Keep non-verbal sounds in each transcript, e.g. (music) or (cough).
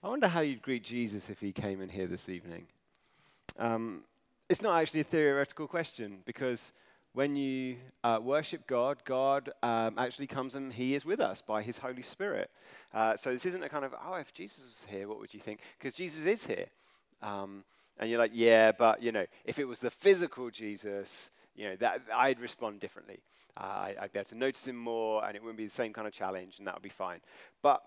I wonder how you'd greet Jesus if he came in here this evening. Um, it's not actually a theoretical question because when you uh, worship God, God um, actually comes and He is with us by His Holy Spirit. Uh, so this isn't a kind of, oh, if Jesus was here, what would you think? Because Jesus is here. Um, and you're like, yeah, but, you know, if it was the physical Jesus, you know, that, I'd respond differently. Uh, I, I'd be able to notice Him more and it wouldn't be the same kind of challenge and that would be fine. But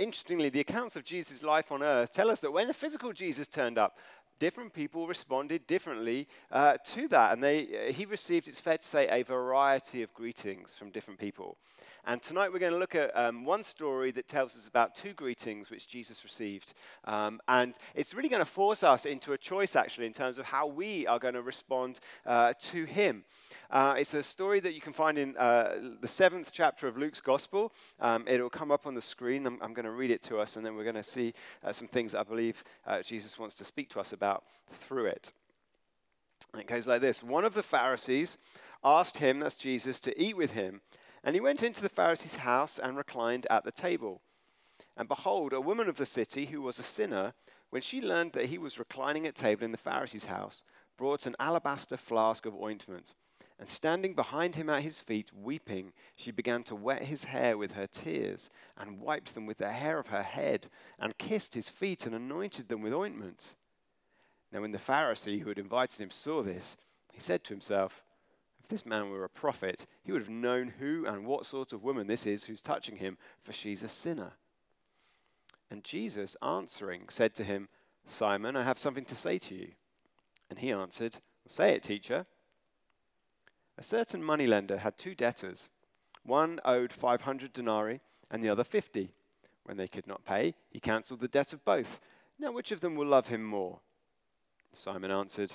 interestingly, the accounts of Jesus' life on earth tell us that when the physical Jesus turned up, different people responded differently uh, to that. And they, uh, he received, it's fair to say, a variety of greetings from different people. And tonight we're going to look at um, one story that tells us about two greetings which Jesus received. Um, and it's really going to force us into a choice, actually, in terms of how we are going to respond uh, to him. Uh, it's a story that you can find in uh, the seventh chapter of Luke's Gospel. Um, it'll come up on the screen. I'm, I'm going to read it to us, and then we're going to see uh, some things that I believe uh, Jesus wants to speak to us about through it. It goes like this One of the Pharisees asked him, that's Jesus, to eat with him. And he went into the Pharisee's house and reclined at the table. And behold, a woman of the city who was a sinner, when she learned that he was reclining at table in the Pharisee's house, brought an alabaster flask of ointment. And standing behind him at his feet, weeping, she began to wet his hair with her tears, and wiped them with the hair of her head, and kissed his feet, and anointed them with ointment. Now, when the Pharisee who had invited him saw this, he said to himself, this man were a prophet, he would have known who and what sort of woman this is who's touching him, for she's a sinner. And Jesus, answering, said to him, Simon, I have something to say to you. And he answered, Say it, teacher. A certain moneylender had two debtors. One owed 500 denarii and the other 50. When they could not pay, he cancelled the debt of both. Now, which of them will love him more? Simon answered,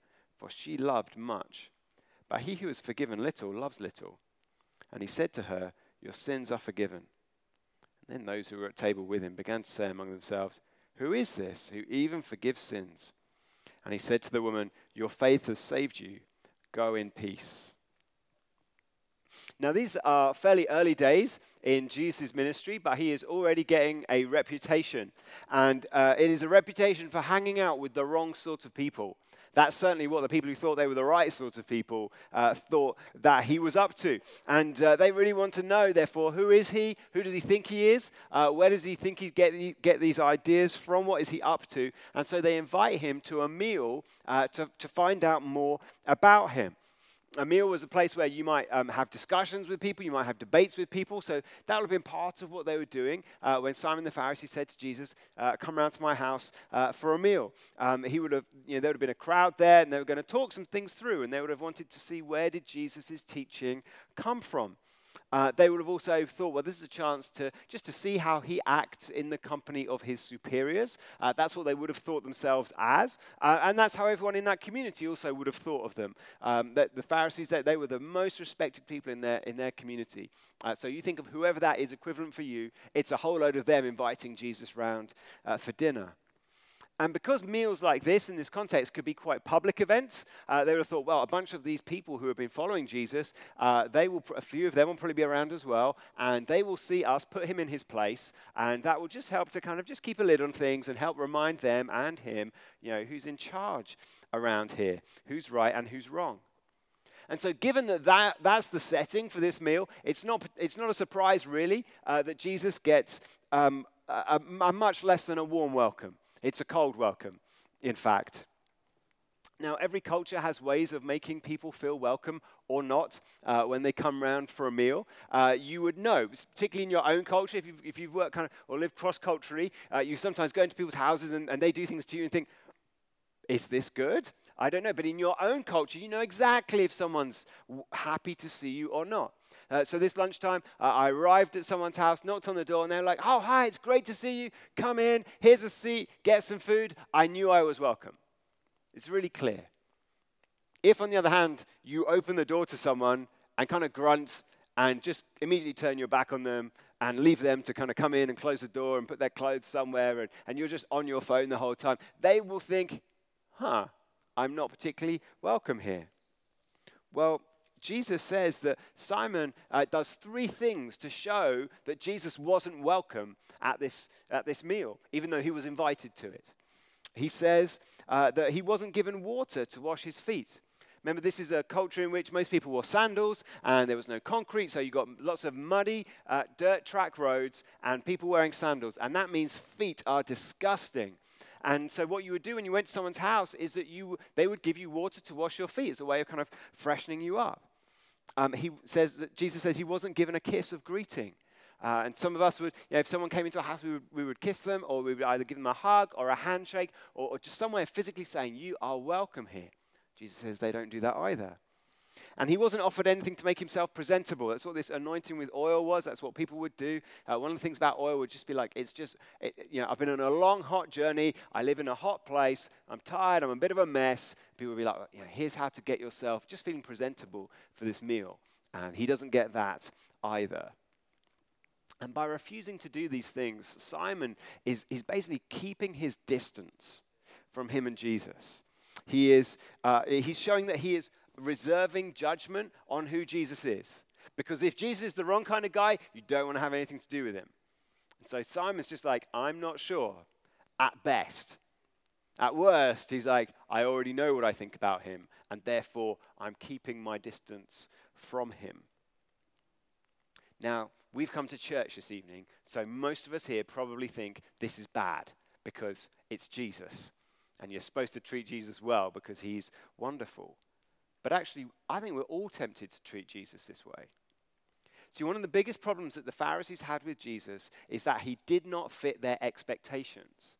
for she loved much. But he who is forgiven little loves little. And he said to her, Your sins are forgiven. And then those who were at table with him began to say among themselves, Who is this who even forgives sins? And he said to the woman, Your faith has saved you. Go in peace. Now, these are fairly early days in Jesus' ministry, but he is already getting a reputation. And uh, it is a reputation for hanging out with the wrong sort of people. That's certainly what the people who thought they were the right sort of people uh, thought that he was up to. And uh, they really want to know, therefore, who is he? Who does he think he is? Uh, where does he think he get, get these ideas from? What is he up to? And so they invite him to a meal uh, to, to find out more about him a meal was a place where you might um, have discussions with people, you might have debates with people. So that would have been part of what they were doing uh, when Simon the Pharisee said to Jesus, uh, "Come round to my house uh, for a meal." Um, he would have, you know, there would have been a crowd there, and they were going to talk some things through, and they would have wanted to see where did Jesus' teaching come from. Uh, they would have also thought, well, this is a chance to just to see how he acts in the company of his superiors. Uh, that's what they would have thought themselves as, uh, and that's how everyone in that community also would have thought of them. Um, that the Pharisees, they, they, were the most respected people in their in their community. Uh, so you think of whoever that is equivalent for you, it's a whole load of them inviting Jesus round uh, for dinner. And because meals like this in this context could be quite public events, uh, they would have thought, well, a bunch of these people who have been following Jesus, uh, they will, a few of them will probably be around as well, and they will see us put him in his place, and that will just help to kind of just keep a lid on things and help remind them and him, you know, who's in charge around here, who's right and who's wrong. And so, given that, that that's the setting for this meal, it's not, it's not a surprise, really, uh, that Jesus gets um, a, a much less than a warm welcome. It's a cold welcome, in fact. Now, every culture has ways of making people feel welcome or not uh, when they come round for a meal. Uh, you would know, particularly in your own culture, if you've, if you've worked kind of or lived cross culturally, uh, you sometimes go into people's houses and, and they do things to you and think, is this good? I don't know. But in your own culture, you know exactly if someone's happy to see you or not. Uh, so this lunchtime, uh, I arrived at someone's house, knocked on the door, and they were like, Oh, hi, it's great to see you. Come in, here's a seat, get some food. I knew I was welcome. It's really clear. If, on the other hand, you open the door to someone and kind of grunt and just immediately turn your back on them and leave them to kind of come in and close the door and put their clothes somewhere and, and you're just on your phone the whole time, they will think, huh, I'm not particularly welcome here. Well, Jesus says that Simon uh, does three things to show that Jesus wasn't welcome at this, at this meal, even though he was invited to it. He says uh, that he wasn't given water to wash his feet. Remember, this is a culture in which most people wore sandals and there was no concrete, so you got lots of muddy, uh, dirt track roads and people wearing sandals. And that means feet are disgusting. And so, what you would do when you went to someone's house is that you, they would give you water to wash your feet as a way of kind of freshening you up. Um, he says that Jesus says he wasn't given a kiss of greeting. Uh, and some of us would, you know, if someone came into our house, we would, we would kiss them, or we would either give them a hug or a handshake, or, or just some way of physically saying, You are welcome here. Jesus says they don't do that either. And he wasn't offered anything to make himself presentable. That's what this anointing with oil was. That's what people would do. Uh, one of the things about oil would just be like, it's just, it, you know, I've been on a long, hot journey. I live in a hot place. I'm tired. I'm a bit of a mess. People would be like, you know, here's how to get yourself just feeling presentable for this meal. And he doesn't get that either. And by refusing to do these things, Simon is, is basically keeping his distance from him and Jesus. He is, uh, he's showing that he is reserving judgment on who Jesus is. Because if Jesus is the wrong kind of guy, you don't want to have anything to do with him. And so Simon's just like, I'm not sure, at best. At worst, he's like, I already know what I think about him, and therefore I'm keeping my distance from him. Now, we've come to church this evening, so most of us here probably think this is bad because it's Jesus. And you're supposed to treat Jesus well because he's wonderful. But actually, I think we're all tempted to treat Jesus this way. See, one of the biggest problems that the Pharisees had with Jesus is that he did not fit their expectations.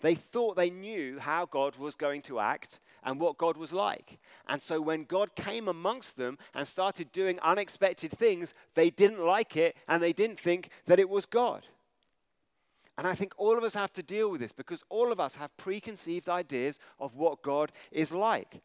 They thought they knew how God was going to act and what God was like. And so when God came amongst them and started doing unexpected things, they didn't like it and they didn't think that it was God. And I think all of us have to deal with this because all of us have preconceived ideas of what God is like.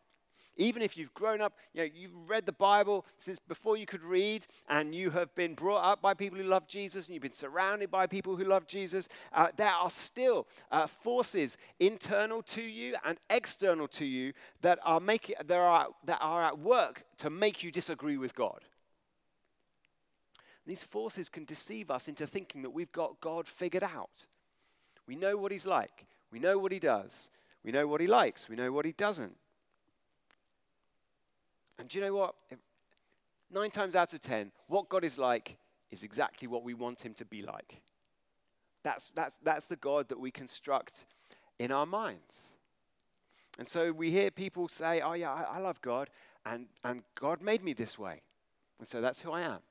Even if you've grown up, you know, you've read the Bible since before you could read, and you have been brought up by people who love Jesus, and you've been surrounded by people who love Jesus, uh, there are still uh, forces internal to you and external to you that are, making, that, are, that are at work to make you disagree with God. These forces can deceive us into thinking that we've got God figured out. We know what He's like, we know what He does, we know what He likes, we know what He doesn't. And do you know what? Nine times out of ten, what God is like is exactly what we want Him to be like. That's, that's, that's the God that we construct in our minds. And so we hear people say, Oh, yeah, I, I love God, and, and God made me this way. And so that's who I am.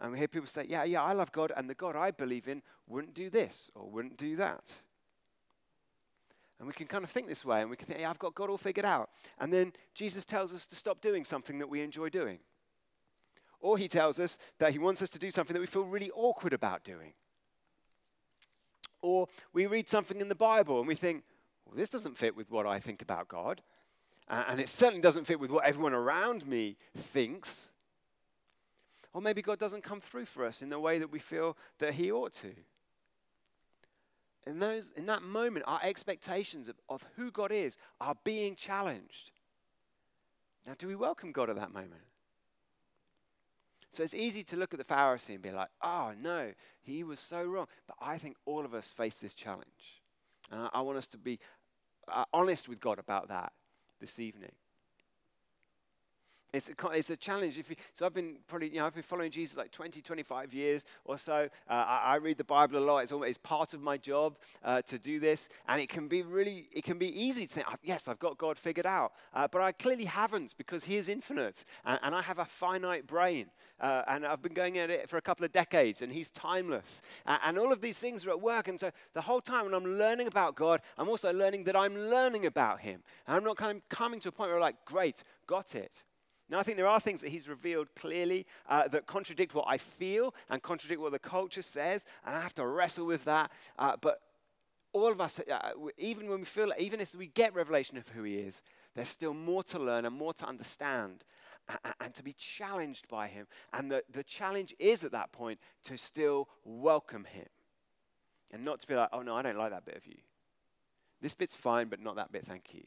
And we hear people say, Yeah, yeah, I love God, and the God I believe in wouldn't do this or wouldn't do that. And we can kind of think this way, and we can think, yeah, I've got God all figured out. And then Jesus tells us to stop doing something that we enjoy doing. Or he tells us that he wants us to do something that we feel really awkward about doing. Or we read something in the Bible and we think, well, this doesn't fit with what I think about God. Uh, and it certainly doesn't fit with what everyone around me thinks. Or maybe God doesn't come through for us in the way that we feel that he ought to in, those, in that moment, our expectations of, of who God is are being challenged. Now, do we welcome God at that moment? So it's easy to look at the Pharisee and be like, oh, no, he was so wrong. But I think all of us face this challenge. And I, I want us to be uh, honest with God about that this evening. It's a, it's a challenge. If you, so I've been probably, you know, I've been following Jesus like 20, 25 years or so. Uh, I, I, read the Bible a lot. It's, almost, it's part of my job uh, to do this. And it can be really, it can be easy to think, oh, yes, I've got God figured out. Uh, but I clearly haven't because he is infinite. And, and I have a finite brain. Uh, and I've been going at it for a couple of decades and he's timeless. and all of these things are at work. And so the whole time when I'm learning about God, I'm also learning that I'm learning about him. And I'm not kind of coming to a point where I'm like, great, got it. Now, I think there are things that he's revealed clearly uh, that contradict what I feel and contradict what the culture says, and I have to wrestle with that. Uh, but all of us, uh, even when we feel, even as we get revelation of who he is, there's still more to learn and more to understand and, and to be challenged by him. And the, the challenge is at that point to still welcome him and not to be like, oh no, I don't like that bit of you. This bit's fine, but not that bit, thank you.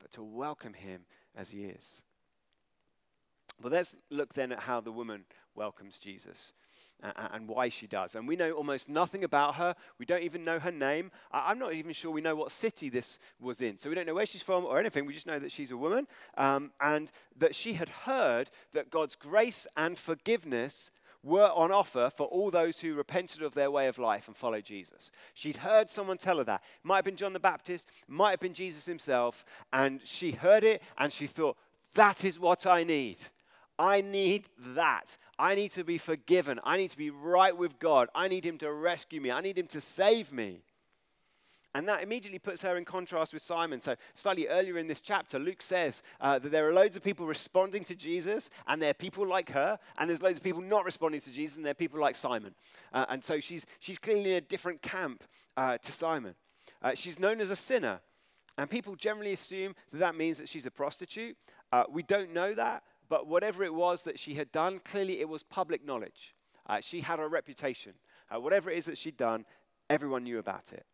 But to welcome him as he is. Well, let's look then at how the woman welcomes Jesus and why she does. And we know almost nothing about her. We don't even know her name. I'm not even sure we know what city this was in. So we don't know where she's from or anything. We just know that she's a woman um, and that she had heard that God's grace and forgiveness were on offer for all those who repented of their way of life and followed Jesus. She'd heard someone tell her that. Might have been John the Baptist, might have been Jesus himself, and she heard it and she thought, that is what I need. I need that. I need to be forgiven. I need to be right with God. I need Him to rescue me. I need Him to save me. And that immediately puts her in contrast with Simon. So, slightly earlier in this chapter, Luke says uh, that there are loads of people responding to Jesus, and there are people like her, and there's loads of people not responding to Jesus, and there are people like Simon. Uh, and so, she's, she's clearly in a different camp uh, to Simon. Uh, she's known as a sinner, and people generally assume that that means that she's a prostitute. Uh, we don't know that, but whatever it was that she had done, clearly it was public knowledge. Uh, she had a reputation. Uh, whatever it is that she'd done, everyone knew about it.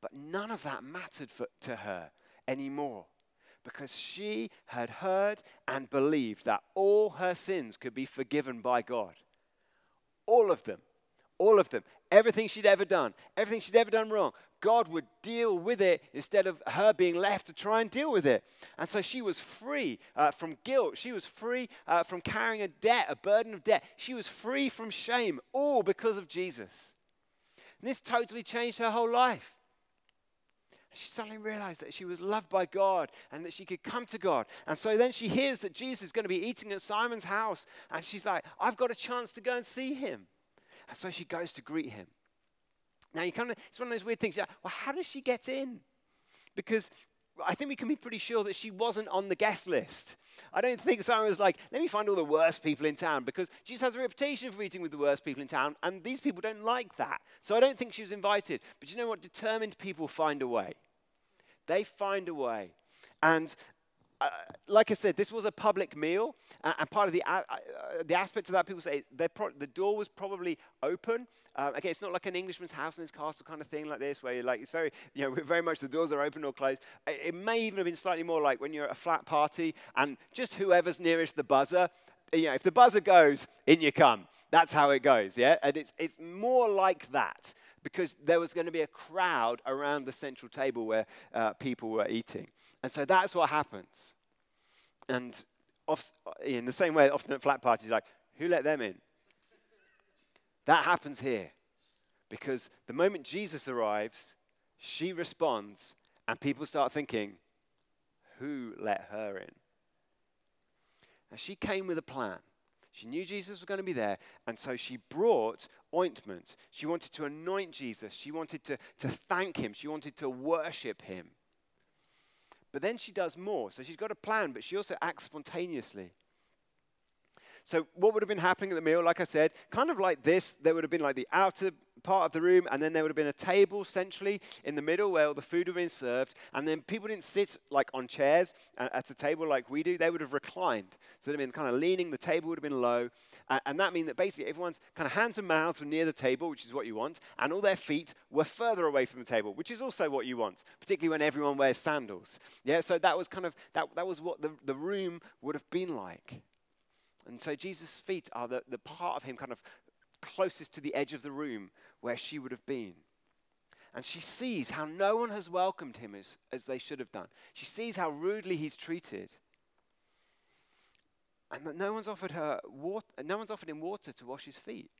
But none of that mattered for, to her anymore because she had heard and believed that all her sins could be forgiven by God. All of them. All of them. Everything she'd ever done. Everything she'd ever done wrong. God would deal with it instead of her being left to try and deal with it. And so she was free uh, from guilt. She was free uh, from carrying a debt, a burden of debt. She was free from shame, all because of Jesus. And this totally changed her whole life. She suddenly realized that she was loved by God and that she could come to God. And so then she hears that Jesus is going to be eating at Simon's house. And she's like, I've got a chance to go and see him. And so she goes to greet him. Now, you kind of, it's one of those weird things. Yeah, well, how does she get in? Because I think we can be pretty sure that she wasn't on the guest list. I don't think Simon was like, let me find all the worst people in town because Jesus has a reputation for eating with the worst people in town, and these people don't like that. So I don't think she was invited. But you know what? Determined people find a way. They find a way. And uh, like I said, this was a public meal, uh, and part of the, uh, uh the aspect of that, people say pro- the door was probably open. Um, again, it's not like an Englishman's house in his castle kind of thing like this, where you're like, it's very, you know, (laughs) very much the doors are open or closed. It, it may even have been slightly more like when you're at a flat party and just whoever's nearest the buzzer, you know, if the buzzer goes, in you come. That's how it goes, yeah? And it's, it's more like that because there was going to be a crowd around the central table where uh, people were eating. And so that's what happens. And off, in the same way, often at flat parties, like, who let them in? that happens here. Because the moment Jesus arrives, she responds, and people start thinking, who let her in? And she came with a plan. She knew Jesus was going to be there, and so she brought ointment. She wanted to anoint Jesus. She wanted to, to thank him. She wanted to worship him. But then she does more. So she's got a plan, but she also acts spontaneously. So, what would have been happening at the meal, like I said, kind of like this, there would have been like the outer part of the room, and then there would have been a table centrally in the middle where all the food would have been served. And then people didn't sit like on chairs at a table like we do, they would have reclined. So they'd have been kind of leaning, the table would have been low. And, that means that basically everyone's kind of hands and mouths were near the table, which is what you want, and all their feet were further away from the table, which is also what you want, particularly when everyone wears sandals. Yeah, so that was kind of, that, that was what the, the room would have been like. And so Jesus' feet are the, the part of him kind of closest to the edge of the room where she would have been. And she sees how no one has welcomed him as, as they should have done. She sees how rudely he's treated. And that no one's offered her water, no one's offered him water to wash his feet.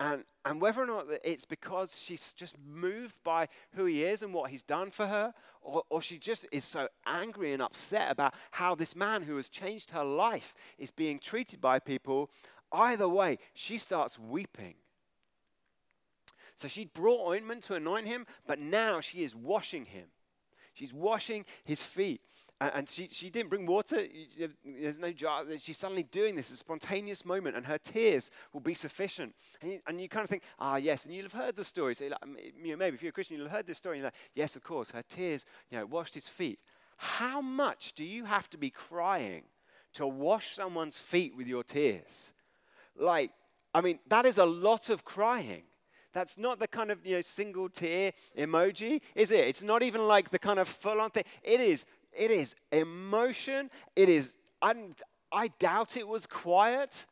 And, and whether or not it's because she's just moved by who he is and what he's done for her, or, or she just is so angry and upset about how this man who has changed her life is being treated by people, either way, she starts weeping. So she brought ointment to anoint him, but now she is washing him. She's washing his feet. And, she, she didn't bring water. There's no jar. She's suddenly doing this, a spontaneous moment, and her tears will be sufficient. And you, and you kind of think, ah, yes. And you'll have heard the story. So like, maybe if you're a Christian, you'll have heard this story. And you're like, yes, of course. Her tears, you know, washed his feet. How much do you have to be crying to wash someone's feet with your tears? Like, I mean, that is a lot of crying. That's not the kind of you know single tear emoji, is it? It's not even like the kind of full-on thing. It is. It is emotion. It is. I, I doubt it was quiet.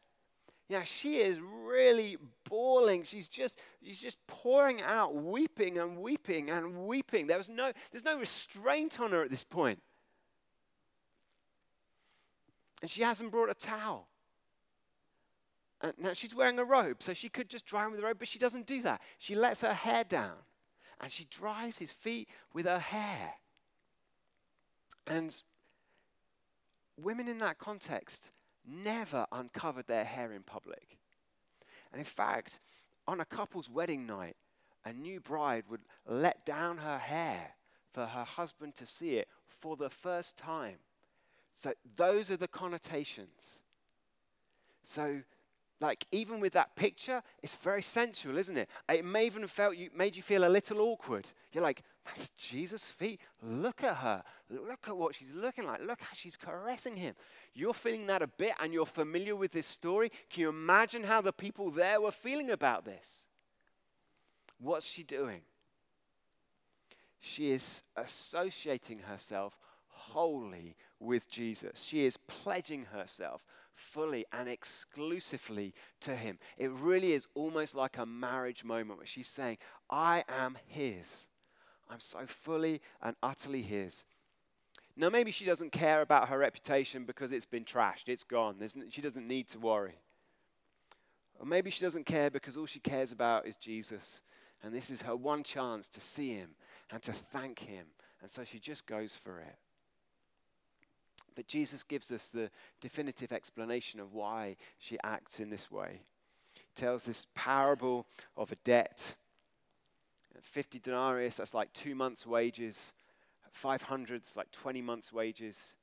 Yeah, she is really bawling. She's just, she's just pouring out, weeping and weeping and weeping. There was no, there's no restraint on her at this point. And she hasn't brought a towel. And now she's wearing a robe, so she could just dry him with a robe, but she doesn't do that. She lets her hair down and she dries his feet with her hair. And women in that context never uncovered their hair in public. And in fact, on a couple's wedding night, a new bride would let down her hair for her husband to see it for the first time. So, those are the connotations. So, like even with that picture, it's very sensual, isn't it? It may even felt you made you feel a little awkward. You're like, that's Jesus' feet. Look at her. Look at what she's looking like. Look how she's caressing him. You're feeling that a bit, and you're familiar with this story. Can you imagine how the people there were feeling about this? What's she doing? She is associating herself wholly with Jesus. She is pledging herself fully and exclusively to Him. It really is almost like a marriage moment where she's saying, I am His. I'm so fully and utterly His. Now, maybe she doesn't care about her reputation because it's been trashed, it's gone. There's, she doesn't need to worry. Or maybe she doesn't care because all she cares about is Jesus. And this is her one chance to see Him and to thank Him. And so she just goes for it. But Jesus gives us the definitive explanation of why she acts in this way. He tells this parable of a debt. 50 denarius, that's like two months' wages. 500, it's like 20 months' wages.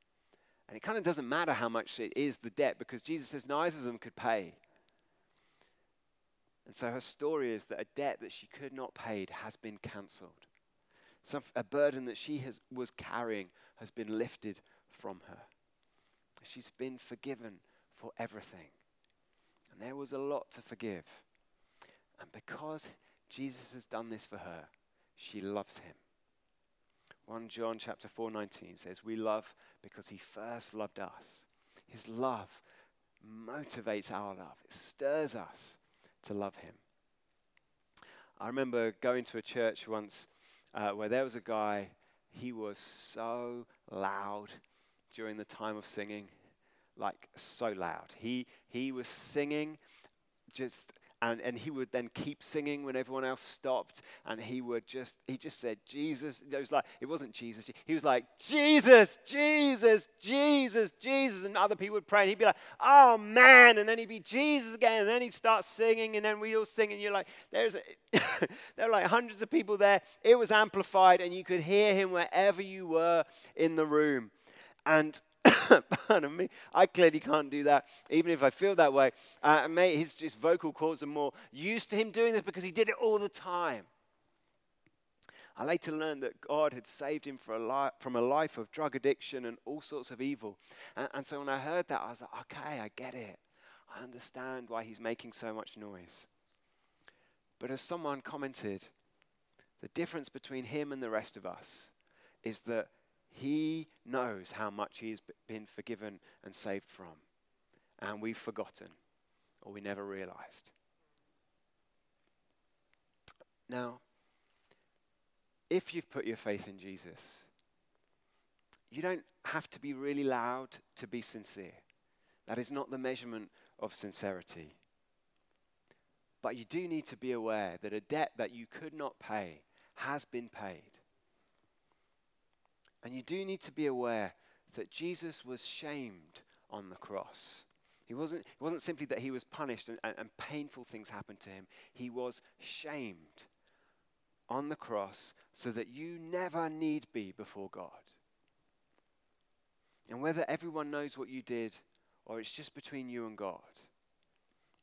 And it kind of doesn't matter how much it is the debt because Jesus says neither of them could pay. And so her story is that a debt that she could not pay has been cancelled. Some, a burden that she has, was carrying has been lifted from her. She's been forgiven for everything. And there was a lot to forgive. And because Jesus has done this for her, she loves him. 1 John chapter 4:19 says we love because he first loved us. His love motivates our love. It stirs us to love him. I remember going to a church once uh, where there was a guy, he was so loud during the time of singing, like so loud. He, he was singing just and, and he would then keep singing when everyone else stopped. And he would just he just said jesus it was like it wasn't jesus. He was like jesus jesus jesus jesus. And other people would pray and he'd be like oh man. And then he'd be jesus again. And then he'd start singing and then we'd all sing and you're like there's (laughs) there were like hundreds of people there. It was amplified and you could hear him wherever you were in the room. And (laughs) pardon me, I clearly can't do that, even if I feel that way. Uh, mate, his, his vocal cords are more used to him doing this because he did it all the time. I later learned that God had saved him a li- from a life of drug addiction and all sorts of evil. And, and so when I heard that, I was like, okay, I get it. I understand why he's making so much noise. But as someone commented, the difference between him and the rest of us is that he knows how much he has been forgiven and saved from. And we've forgotten, or we never realized. Now, if you've put your faith in Jesus, you don't have to be really loud to be sincere. That is not the measurement of sincerity. But you do need to be aware that a debt that you could not pay has been paid. And you do need to be aware that Jesus was shamed on the cross. He wasn't, it wasn't simply that he was punished and, and, and painful things happened to him, he was shamed on the cross so that you never need be before God. And whether everyone knows what you did or it's just between you and God,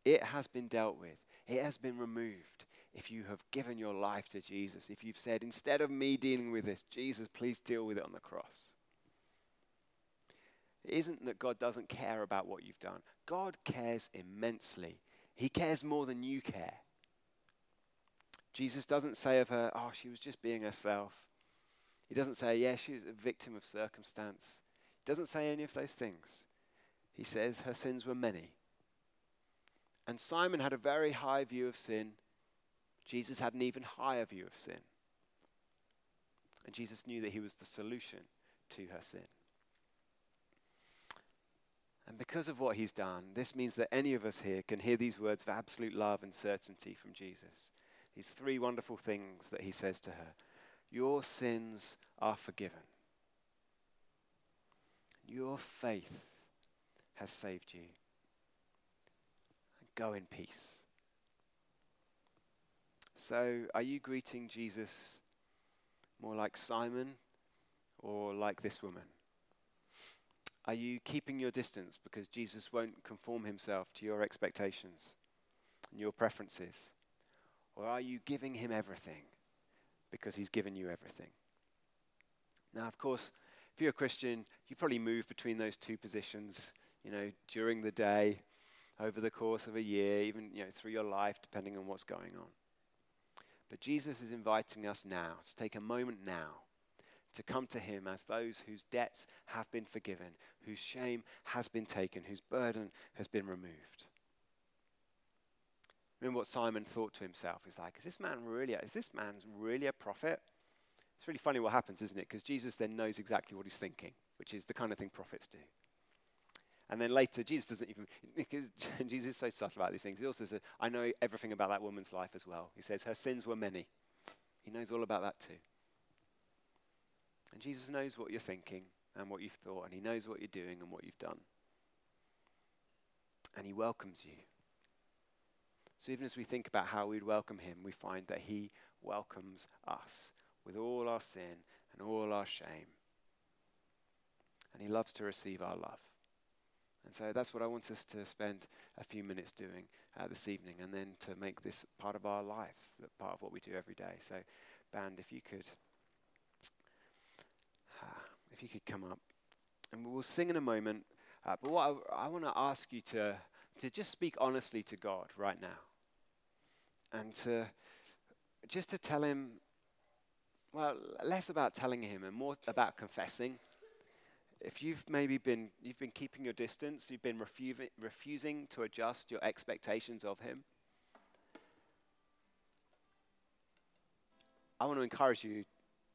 it has been dealt with. It has been removed if you have given your life to Jesus. If you've said, instead of me dealing with this, Jesus, please deal with it on the cross. It isn't that God doesn't care about what you've done. God cares immensely. He cares more than you care. Jesus doesn't say of her, oh, she was just being herself. He doesn't say, yeah, she was a victim of circumstance. He doesn't say any of those things. He says her sins were many. And Simon had a very high view of sin. Jesus had an even higher view of sin. And Jesus knew that he was the solution to her sin. And because of what he's done, this means that any of us here can hear these words of absolute love and certainty from Jesus. These three wonderful things that he says to her Your sins are forgiven. Your faith has saved you. Go in peace. So, are you greeting Jesus more like Simon or like this woman? Are you keeping your distance because Jesus won't conform himself to your expectations and your preferences? Or are you giving him everything because he's given you everything? Now, of course, if you're a Christian, you probably move between those two positions, you know, during the day, over the course of a year, even, you know, through your life, depending on what's going on. But Jesus is inviting us now to take a moment now to come to him as those whose debts have been forgiven, whose shame has been taken, whose burden has been removed. Remember what Simon thought to himself. He's like, is this man really, is this man really a prophet? It's really funny what happens, isn't it? Because Jesus then knows exactly what he's thinking, which is the kind of thing prophets do. And then later, Jesus doesn't even, because (laughs) Jesus is so subtle about these things. He also says, I know everything about that woman's life as well. He says, her sins were many. He knows all about that too. And Jesus knows what you're thinking and what you've thought, and He knows what you're doing and what you've done. And He welcomes you. So even as we think about how we'd welcome Him, we find that He welcomes us with all our sin and all our shame. And He loves to receive our love. And so that's what I want us to spend a few minutes doing uh, this evening, and then to make this part of our lives, part of what we do every day. So, band, if you could if you could come up. And we'll sing in a moment. Uh, but what I, I want to ask you to, to just speak honestly to God right now. And to just to tell Him, well, less about telling Him and more about confessing. If you've maybe been, you've been keeping your distance, you've been refusing, refusing to adjust your expectations of Him. I want to encourage you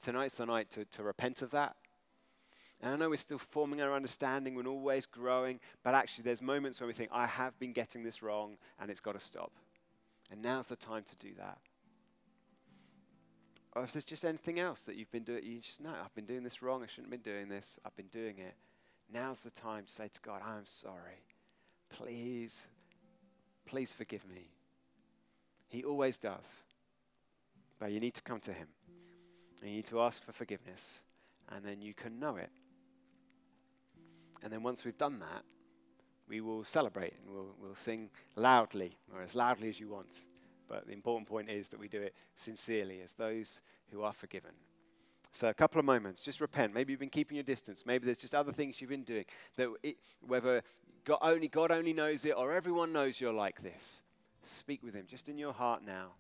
tonight's the night to, to repent of that and I know we're still forming our understanding, we're always growing, but actually, there's moments when we think, I have been getting this wrong, and it's got to stop. And now's the time to do that. Or if there's just anything else that you've been doing, you just know, I've been doing this wrong, I shouldn't have been doing this, I've been doing it. Now's the time to say to God, I'm sorry. Please, please forgive me. He always does. But you need to come to Him. You need to ask for forgiveness. And then you can know it. And then once we've done that, we will celebrate and we'll, we'll sing loudly, or as loudly as you want. But the important point is that we do it sincerely as those who are forgiven. So, a couple of moments, just repent. Maybe you've been keeping your distance. Maybe there's just other things you've been doing. That it, whether God only, God only knows it or everyone knows you're like this, speak with Him just in your heart now.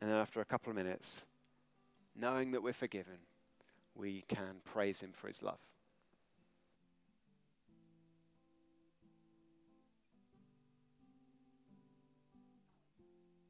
And then, after a couple of minutes, knowing that we're forgiven, we can praise Him for His love.